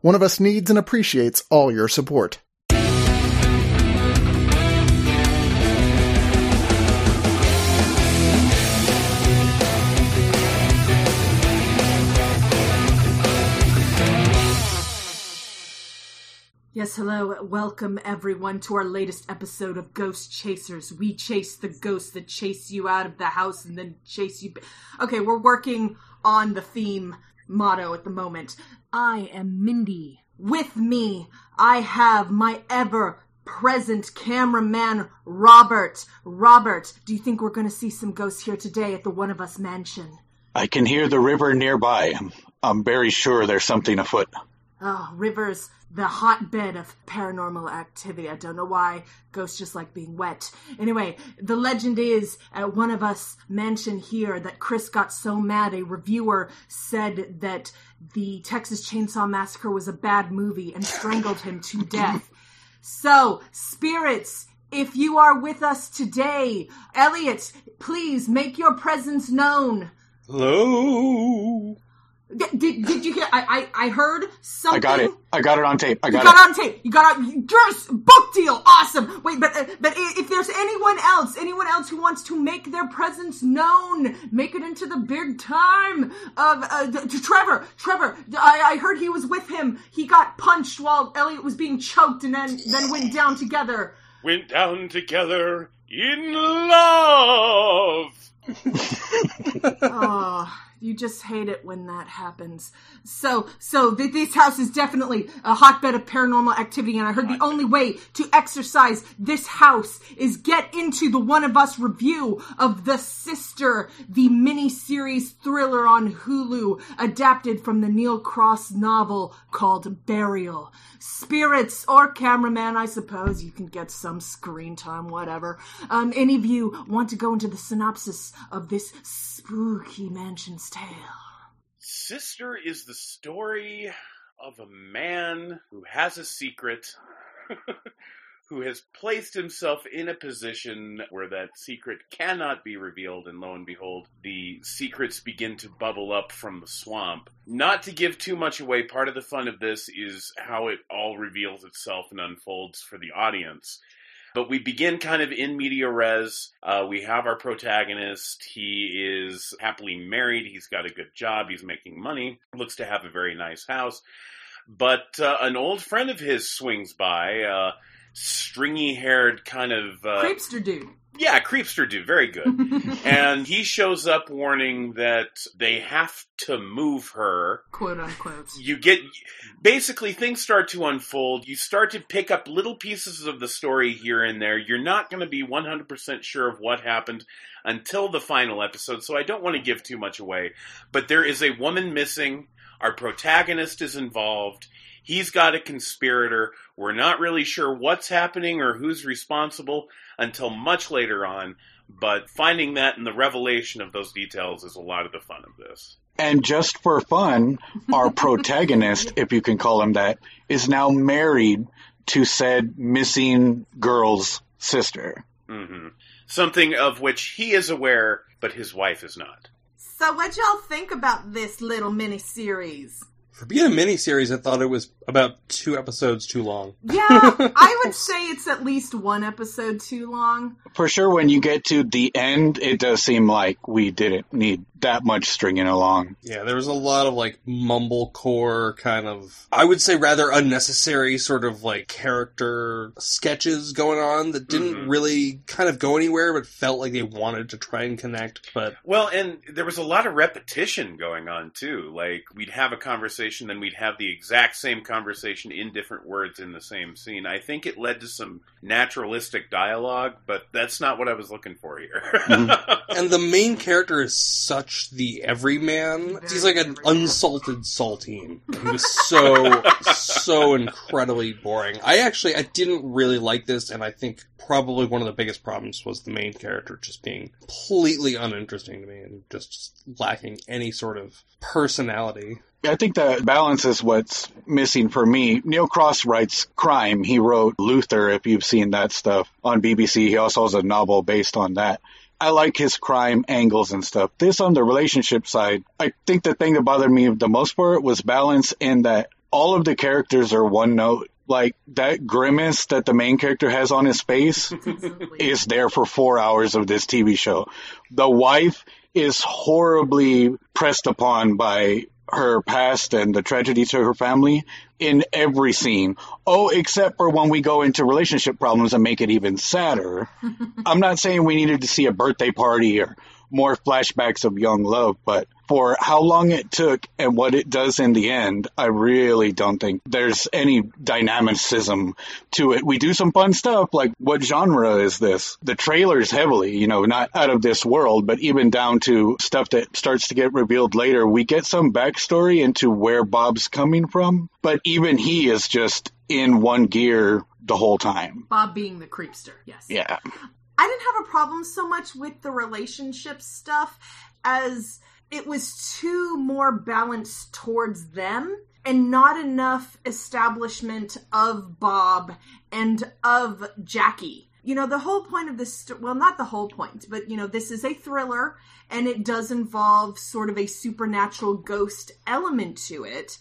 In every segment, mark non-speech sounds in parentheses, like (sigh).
One of us needs and appreciates all your support. Yes, hello. Welcome everyone to our latest episode of Ghost Chasers. We chase the ghosts that chase you out of the house and then chase you. Okay, we're working on the theme motto at the moment. I am Mindy. With me, I have my ever present cameraman, Robert. Robert, do you think we're going to see some ghosts here today at the One of Us mansion? I can hear the river nearby. I'm very sure there's something afoot. Oh, rivers, the hotbed of paranormal activity. I don't know why ghosts just like being wet. Anyway, the legend is at one of us mentioned here that Chris got so mad a reviewer said that the Texas Chainsaw Massacre was a bad movie and strangled him to (laughs) death. So, spirits, if you are with us today, Elliot, please make your presence known. Hello. Did, did, did you hear? I, I I heard something. I got it. I got it on tape. I You got, got it. it on tape. You got it. Yes, book deal. Awesome. Wait, but uh, but if there's anyone else, anyone else who wants to make their presence known, make it into the big time of uh, to Trevor. Trevor, I, I heard he was with him. He got punched while Elliot was being choked, and then then went down together. Went down together in love. (laughs) oh, you just hate it when that happens. So, so th- this house is definitely a hotbed of paranormal activity, and I heard the only way to exercise this house is get into the One of Us review of The Sister, the mini-series thriller on Hulu, adapted from the Neil Cross novel called Burial. Spirits or cameraman, I suppose you can get some screen time, whatever. Um, any of you want to go into the synopsis of this spooky mansion's tale? Sister is the story of a man who has a secret, (laughs) who has placed himself in a position where that secret cannot be revealed, and lo and behold, the secrets begin to bubble up from the swamp. Not to give too much away, part of the fun of this is how it all reveals itself and unfolds for the audience. But we begin kind of in media res. Uh, we have our protagonist. He is happily married. He's got a good job. He's making money. Looks to have a very nice house. But uh, an old friend of his swings by, uh, stringy haired kind of. Uh, Creepster dude. yeah, creepster dude. Very good. (laughs) and he shows up warning that they have to move her Quote unquote. you get basically things start to unfold you start to pick up little pieces of the story here and there you're not going to be 100% sure of what happened until the final episode so i don't want to give too much away but there is a woman missing our protagonist is involved he's got a conspirator we're not really sure what's happening or who's responsible until much later on but finding that and the revelation of those details is a lot of the fun of this And just for fun, our (laughs) protagonist, if you can call him that, is now married to said missing girl's sister. hmm Something of which he is aware, but his wife is not. So, what y'all think about this little mini series? For being a miniseries, I thought it was about two episodes too long. Yeah, (laughs) I would say it's at least one episode too long. For sure, when you get to the end, it does seem like we didn't need that much stringing along. Yeah, there was a lot of like mumblecore kind of, I would say rather unnecessary sort of like character sketches going on that didn't Mhm. really kind of go anywhere, but felt like they wanted to try and connect. But Well, and there was a lot of repetition going on too. Like we'd have a conversation, then we'd have the exact same conversation in different words in the same scene. I think it led to some naturalistic dialogue, but that's not what I was looking for here. (laughs) and the main character is such such the everyman. He's like an unsalted saltine. He was so so incredibly boring. I actually I didn't really like this, and I think probably one of the biggest problems was the main character just being completely uninteresting to me and just lacking any sort of personality. I think that balance is what's missing for me. Neil Cross writes crime. He wrote Luther, if you've seen that stuff on BBC. He also has a novel based on that. I like his crime angles and stuff. This on the relationship side, I think the thing that bothered me the most for it was balance in that all of the characters are one note. Like that grimace that the main character has on his face (laughs) is there for four hours of this TV show. The wife is horribly pressed upon by her past and the tragedy to her family in every scene. Oh, except for when we go into relationship problems and make it even sadder. (laughs) I'm not saying we needed to see a birthday party or more flashbacks of young love, but for how long it took and what it does in the end, I really don't think there's any dynamicism to it. We do some fun stuff, like what genre is this? The trailer's heavily, you know, not out of this world, but even down to stuff that starts to get revealed later. We get some backstory into where Bob's coming from, but even he is just in one gear the whole time. Bob being the creepster, yes. Yeah. I didn't have a problem so much with the relationship stuff as it was too more balanced towards them and not enough establishment of Bob and of Jackie. You know, the whole point of this, well, not the whole point, but you know, this is a thriller and it does involve sort of a supernatural ghost element to it.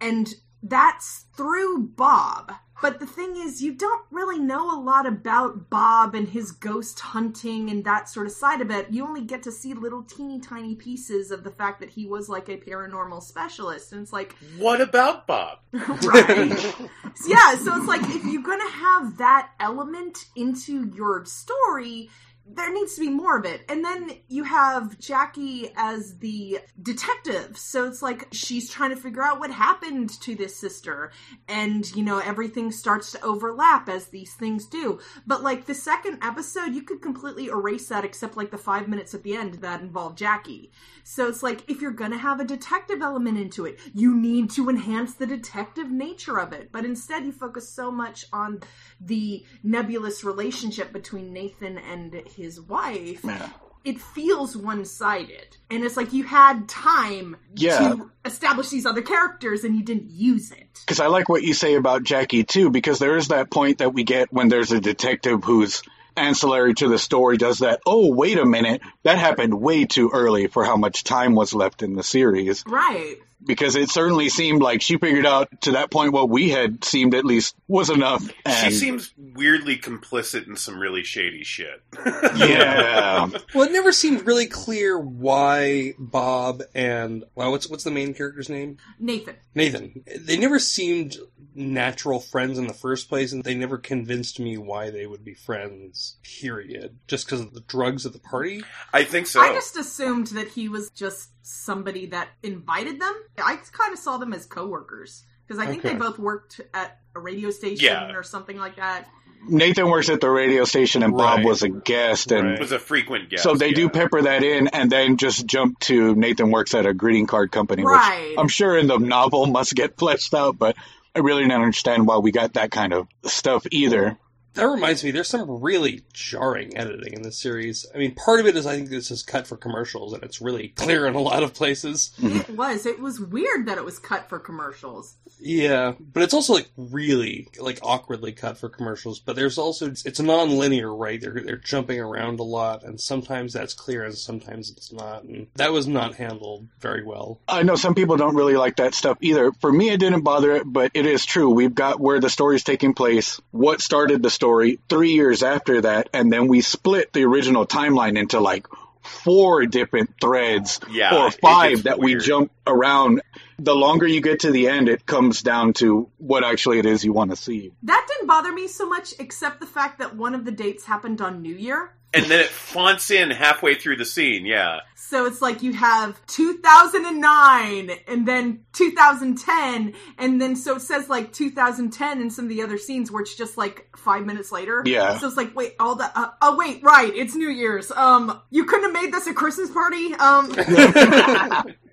And that's through Bob. But the thing is, you don't really know a lot about Bob and his ghost hunting and that sort of side of it. You only get to see little teeny tiny pieces of the fact that he was like a paranormal specialist. And it's like, What about Bob? (laughs) right. (laughs) yeah, so it's like if you're going to have that element into your story, there needs to be more of it. And then you have Jackie as the detective. So it's like she's trying to figure out what happened to this sister. And, you know, everything starts to overlap as these things do. But like the second episode, you could completely erase that except like the five minutes at the end that involved Jackie. So it's like if you're going to have a detective element into it, you need to enhance the detective nature of it. But instead, you focus so much on the nebulous relationship between Nathan and his wife. Yeah. It feels one sided. And it's like you had time Yeah. to establish these other characters and you didn't use it. Because I like what you say about Jackie too, because there is that point that we get when there's a detective who's ancillary to the story does that. Oh, wait a minute, that happened way too early for how much time was left in the series. Right. Because it certainly seemed like she figured out to that point what we had seemed at least was enough. And She seems weirdly complicit in some really shady shit. (laughs) yeah, Well, it never seemed really clear why Bob and well, what's what's the main character's name? Nathan. Nathan. They never seemed natural friends in the first place, and they never convinced me why they would be friends. Period. Just because of the drugs at the party. I think so. I just assumed that he was just somebody that invited them. I kind of saw them as coworkers because I think they both worked at a radio station Yeah. or something like that. Nathan works at the radio station and Bob Right. was a guest, and Right. was a frequent guest. so they do pepper that in, and then just jump to Nathan works at a greeting card company, Right. which I'm sure in the novel must get (laughs) fleshed out, but I really don't understand why we got that kind of stuff either. That reminds me, there's some really jarring editing in this series. I mean, part of it is I think this is cut for commercials, and it's really clear in a lot of places. It was. It was weird that it was cut for commercials. Yeah, but it's also like really like awkwardly cut for commercials. But there's also it's, it's non-linear, right? They're they're jumping around a lot, and sometimes that's clear, and sometimes it's not. And that was not handled very well. I know some people don't really like that stuff either. For me, it didn't bother it, but it is true. We've got where the story's taking place, what started the story, three years after that, and then we split the original timeline into like four different threads Yeah, or five gets that we jump around. The longer you get to the end, it comes down to what actually it is you want to see. That didn't bother me so much, except the fact that one of the dates happened on New Year. And then it fonts in halfway through the scene. Yeah. So it's like you have 2009 and then 2010 and then so it says like 2010 in some of the other scenes where it's just like 5 minutes later. Yeah. So it's like wait, all the uh, oh wait, right, it's New Year's. Um you couldn't have made this a Christmas party? Um (laughs)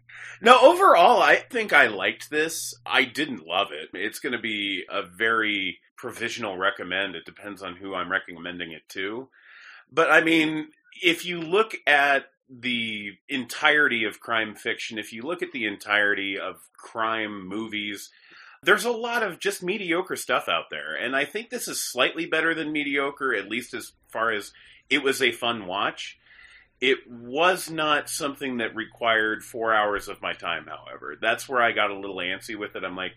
No, overall, I think I liked this. I didn't love it. It's going to be a very provisional recommend. It depends on who I'm recommending it to. But I mean, if you look at the entirety of crime fiction, if you look at the entirety of crime movies, there's a lot of just mediocre stuff out there. And I think this is slightly better than mediocre, at least as far as it was a fun watch. It was not something that required four hours of my time, however. That's where I got a little antsy with it. I'm like,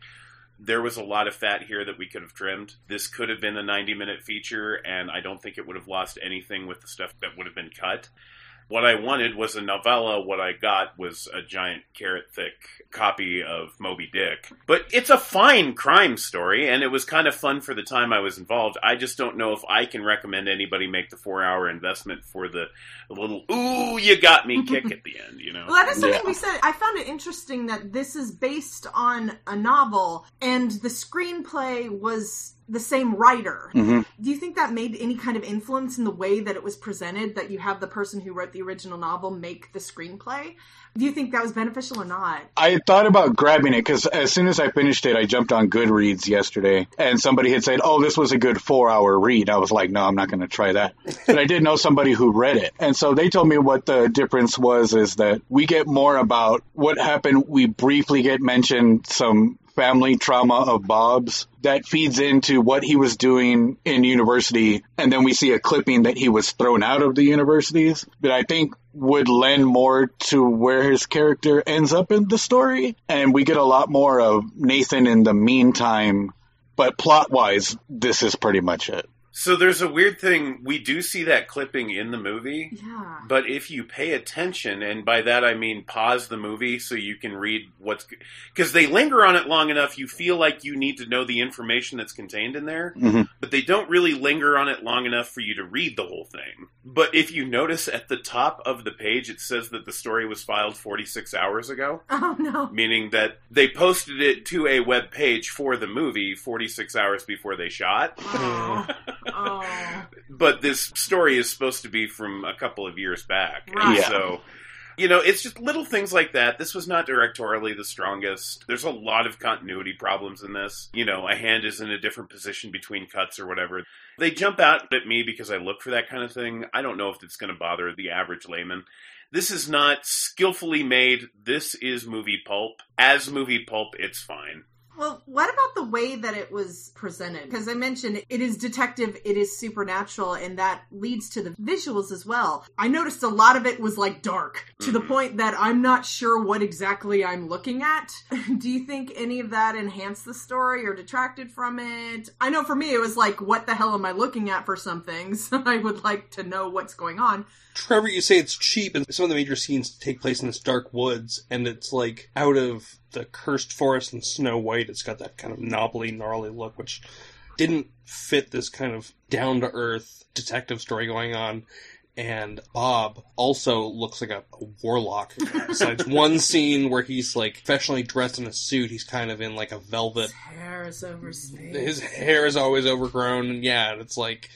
there was a lot of fat here that we could have trimmed. This could have been a 90 minute feature, and I don't think it would have lost anything with the stuff that would have been cut. What I wanted was a novella. What I got was a giant carrot thick copy of Moby Dick. But it's a fine crime story, and it was kind of fun for the time I was involved. I just don't know if I can recommend anybody make the four hour investment for the, the little, ooh, you got me (laughs) kick at the end, you know? Well, that is something Yeah. we said. I found it interesting that this is based on a novel, and the screenplay was the same writer. hmm Do you think that made any kind of influence in the way that it was presented? That you have the person who wrote the original novel make the screenplay? Do you think that was beneficial or not? I thought about grabbing it because as soon as I finished it, I jumped on Goodreads yesterday and somebody had said, Oh, this was a good four hour read. I was like, No, I'm not going to try that. (laughs) But I did know somebody who read it. And so they told me what the difference was is that we get more about what happened. We briefly get mentioned some family trauma of Bob's that feeds into what he was doing in university. And then we see a clipping that he was thrown out of the universities that I think would lend more to where his character ends up in the story. And we get a lot more of Nathan in the meantime. But plot wise, this is pretty much it. So there's a weird thing. We do see that clipping in the movie. Yeah. But if you pay attention, and by that I mean pause the movie so you can read what's because they linger on it long enough, you feel like you need to know the information that's contained in there, Mhm. but they don't really linger on it long enough for you to read the whole thing. But if you notice at the top of the page, it says that the story was filed 46 hours ago, (laughs) Oh no. meaning that they posted it to a web page for the movie 46 hours before they shot. Oh. (laughs) oh. but this story is supposed to be from a couple of years back. Right. Yeah. So, you know, it's just little things like that. This was not directorially the strongest. There's a lot of continuity problems in this. You know, a hand is in a different position between cuts or whatever. They jump out at me because I look for that kind of thing. I don't know if it's going to bother the average layman. This is not skillfully made. This is movie pulp. As movie pulp, it's fine. Well, what about the way that it was presented? Because I mentioned it is detective, it is supernatural, and that leads to the visuals as well. I noticed a lot of it was like dark to the Mhm. point that I'm not sure what exactly I'm looking at. (laughs) Do you think any of that enhanced the story or detracted from it? I know for me it was like, what the hell am I looking at for some things? (laughs) I would like to know what's going on. Trevor, you say it's cheap, and some of the major scenes take place in this dark woods, and it's like out of the cursed forest and Snow White. It's got that kind of knobbly, gnarly look, which didn't fit this kind of down to earth detective story going on. And Bob also looks like a, a warlock. (laughs) Besides one scene where he's like professionally dressed in a suit, he's kind of in like a velvet His Hair is overspaced. his hair is always overgrown, and yeah, it's like,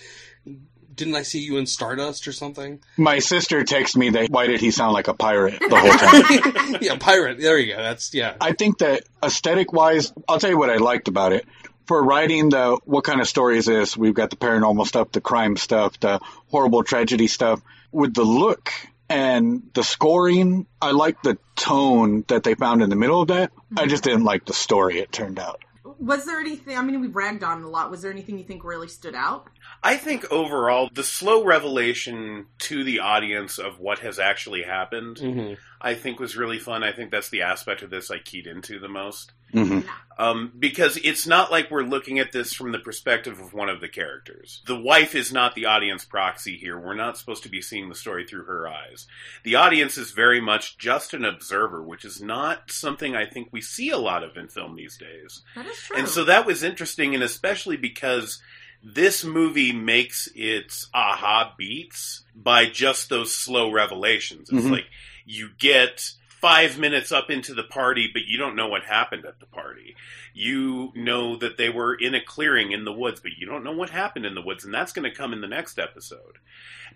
didn't I see you in Stardust or something? My sister texted me that why did he sound like a pirate the whole time? (laughs) yeah, pirate. There you go. That's yeah. I think that aesthetic wise, I'll tell you what I liked about it. For writing the what kind of story is this? We've got the paranormal stuff, the crime stuff, the horrible tragedy stuff. With the look and the scoring, I like the tone that they found in the middle of that. I just didn't like the story it turned out. Was there anything, I mean, we ragged on it a lot. Was there anything you think really stood out? I think overall, the slow revelation to the audience of what has actually happened, hmm I think was really fun. I think that's the aspect of this I keyed into the most. hmm Um, because it's not like we're looking at this from the perspective of one of the characters. The wife is not the audience proxy here. We're not supposed to be seeing the story through her eyes. The audience is very much just an observer, which is not something I think we see a lot of in film these days. That is true. And so that was interesting, and especially because This movie makes its aha beats by just those slow revelations. It's Mhm. like you get five minutes up into the party, but you don't know what happened at the party. You know that they were in a clearing in the woods, but you don't know what happened in the woods, and that's going to come in the next episode.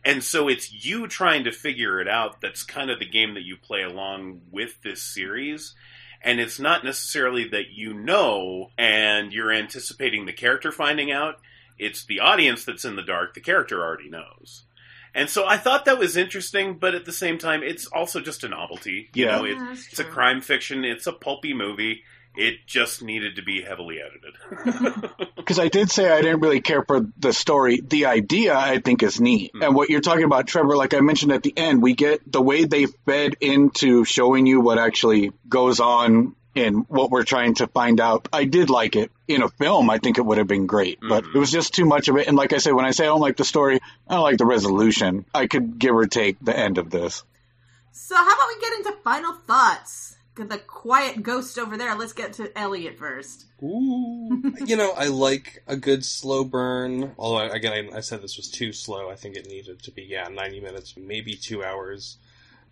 And so it's you trying to figure it out that's kind of the game that you play along with this series. And it's not necessarily that you know and you're anticipating the character finding out. It's the audience that's in the dark. The character already knows. And so I thought that was interesting, but at the same time, it's also just a novelty. You Yeah. know, it, Yeah, it's a crime fiction. It's a pulpy movie. It just needed to be heavily edited. (laughs) (laughs) Because I did say I didn't really care for the story. The idea I think is neat. Mm-hmm. And what you're talking about, Trevor, like I mentioned at the end, we get the way they fed into showing you what actually goes on and what we're trying to find out. I did like it. In a film, I think it would have been great, but Mhm. it was just too much of it. And like I said, when I say I don't like the story, I don't like the resolution. I could give or take the end of this. So how about we get into final thoughts? The quiet ghost over there. Let's get to Elliot first. Ooh. (laughs) you know, I like a good slow burn. Although, again, I, I said this was too slow. I think it needed to be, yeah, 90 minutes, maybe two hours.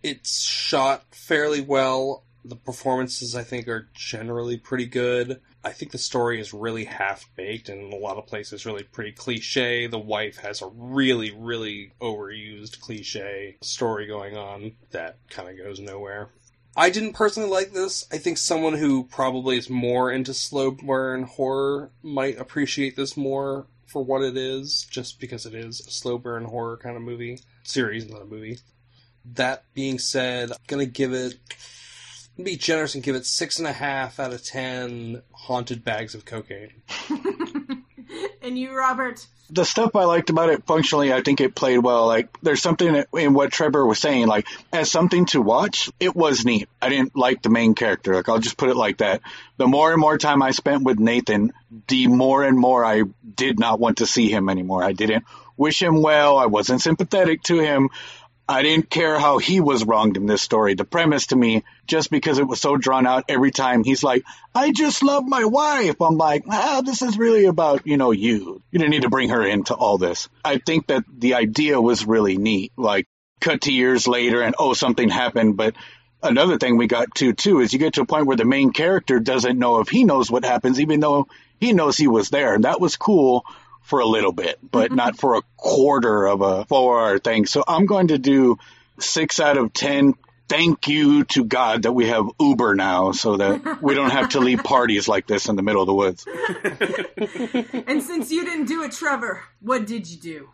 It's shot fairly well. The performances, I think, are generally pretty good. I think the story is really half baked and in a lot of places really pretty cliche. The wife has a really, really overused cliche story going on that kind of goes nowhere. I didn't personally like this. I think someone who probably is more into slow burn horror might appreciate this more for what it is, just because it is a slow burn horror kind of movie. Series, not a movie. That being said, I'm gonna give it be generous and give it six and a half out of ten haunted bags of cocaine. (laughs) and you, Robert. the stuff I liked about it functionally, I think it played well. Like, there's something in what Trevor was saying, like, as something to watch, it was neat. I didn't like the main character. Like, I'll just put it like that. The more and more time I spent with Nathan, the more and more I did not want to see him anymore. I didn't wish him well. I wasn't sympathetic to him. I didn't care how he was wronged in this story. The premise to me, just because it was so drawn out every time, he's like, I just love my wife. I'm like, ah, this is really about, you know, you. You didn't need to bring her into all this. I think that the idea was really neat. Like, cut to years later and, oh, something happened. But another thing we got to, too, is you get to a point where the main character doesn't know if he knows what happens, even though he knows he was there. And that was cool for a little bit, but (laughs) not for a quarter of a four hour thing. So I'm going to do six out of 10. Thank you to God that we have Uber now so that we don't have to leave (laughs) parties like this in the middle of the woods. (laughs) And since you didn't do it, Trevor, what did you do?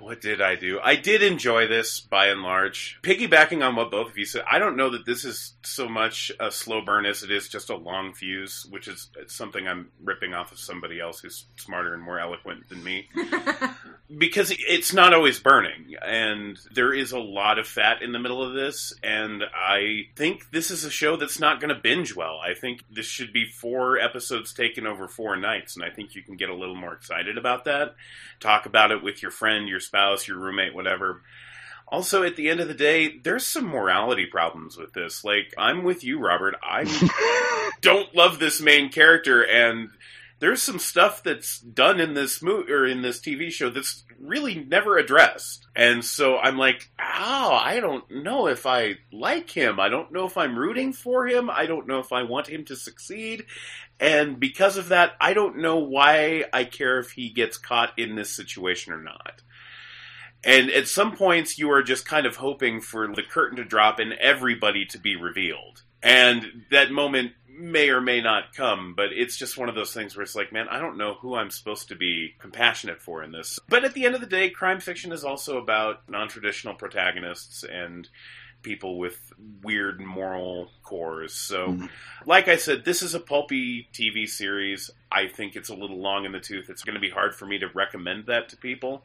What did I do? I did enjoy this by and large. Piggybacking on what both of you said, I don't know that this is so much a slow burn as it is just a long fuse, which is something I'm ripping off of somebody else who's smarter and more eloquent than me. (laughs) because it's not always burning, and there is a lot of fat in the middle of this, and I think this is a show that's not going to binge well. I think this should be four episodes taken over four nights, and I think you can get a little more excited about that. Talk about it with your friend, your spouse, your roommate, whatever. Also, at the end of the day, there's some morality problems with this. Like, I'm with you, Robert. I (laughs) don't love this main character, and there's some stuff that's done in this movie or in this TV show that's really never addressed. And so I'm like, oh, I don't know if I like him. I don't know if I'm rooting for him. I don't know if I want him to succeed. And because of that, I don't know why I care if he gets caught in this situation or not. And at some points, you are just kind of hoping for the curtain to drop and everybody to be revealed. And that moment may or may not come, but it's just one of those things where it's like, man, I don't know who I'm supposed to be compassionate for in this. But at the end of the day, crime fiction is also about non traditional protagonists and people with weird moral cores. So, Mhm. like I said, this is a pulpy TV series. I think it's a little long in the tooth. It's going to be hard for me to recommend that to people.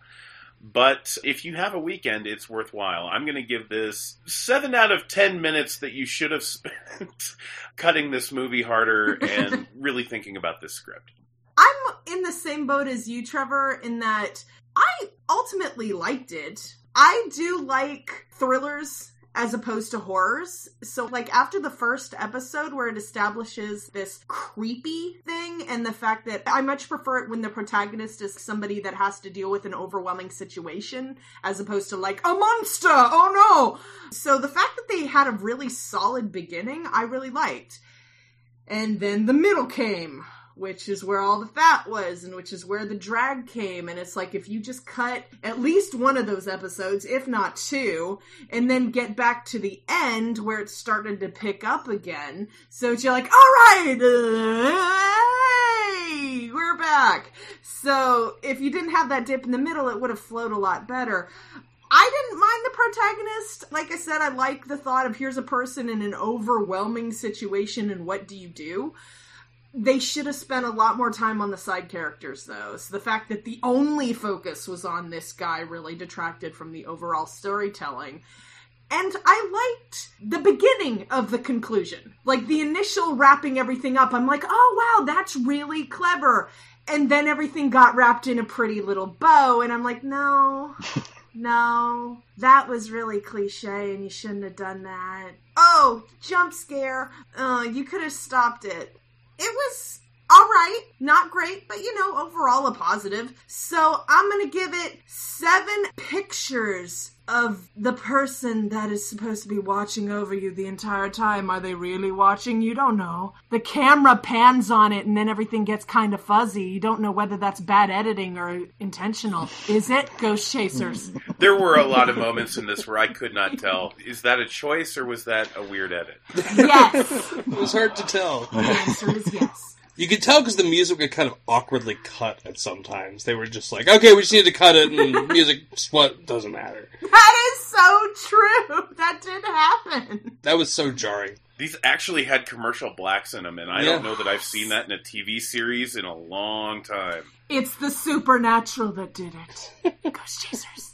But if you have a weekend, it's worthwhile. I'm going to give this 7 out of 10 minutes that you should have (laughs) spent cutting this movie harder and (laughs) really thinking about this script. I'm in the same boat as you, Trevor, in that I ultimately liked it. I do like thrillers as opposed to horrors. So, like, after the first episode where it establishes this creepy thing and the fact that I much prefer it when the protagonist is somebody that has to deal with an overwhelming situation as opposed to, like, a monster! Oh no! So, the fact that they had a really solid beginning, I really liked. And then the middle came which is where all the fat was and which is where the drag came and it's like if you just cut at least one of those episodes if not two and then get back to the end where it started to pick up again so you're like all right hey we're back so if you didn't have that dip in the middle it would have flowed a lot better I didn't mind the protagonist. Like I said, I like the thought of here's a person in an overwhelming situation and what do you do? They should have spent a lot more time on the side characters though. So the fact that the only focus was on this guy really detracted from the overall storytelling. And i liked the beginning of the conclusion. Like the initial wrapping everything up i'm like oh wow that's really clever. And then everything got wrapped in a pretty little bow and i'm like no (laughs) no that was really cliche and you shouldn't have done that. Oh jump scare. Uh, you could have stopped it it was all right, not great, but you know, overall a positive. So I'm gonna give it seven pictures of the person that is supposed to be watching over you the entire time. Are they really watching? You don't know. The camera pans on it and then everything gets kind of fuzzy. You don't know whether that's bad editing or intentional. Is it? Ghost Chasers. (laughs) There were a lot of moments in this where I could not tell. Is that a choice or was that a weird edit? Yes. it was hard to tell. The answer is yes. You could tell because the music would kind of awkwardly cut at sometimes. They were just like, okay, we just need to cut it, and (laughs) music, what doesn't matter. That is so true. (laughs) That did happen. That was so jarring. These actually had commercial blacks in them, and I Yeah. don't know that I've seen that in a TV series in a long time. It's the supernatural that did it. (laughs) Ghost Chasers.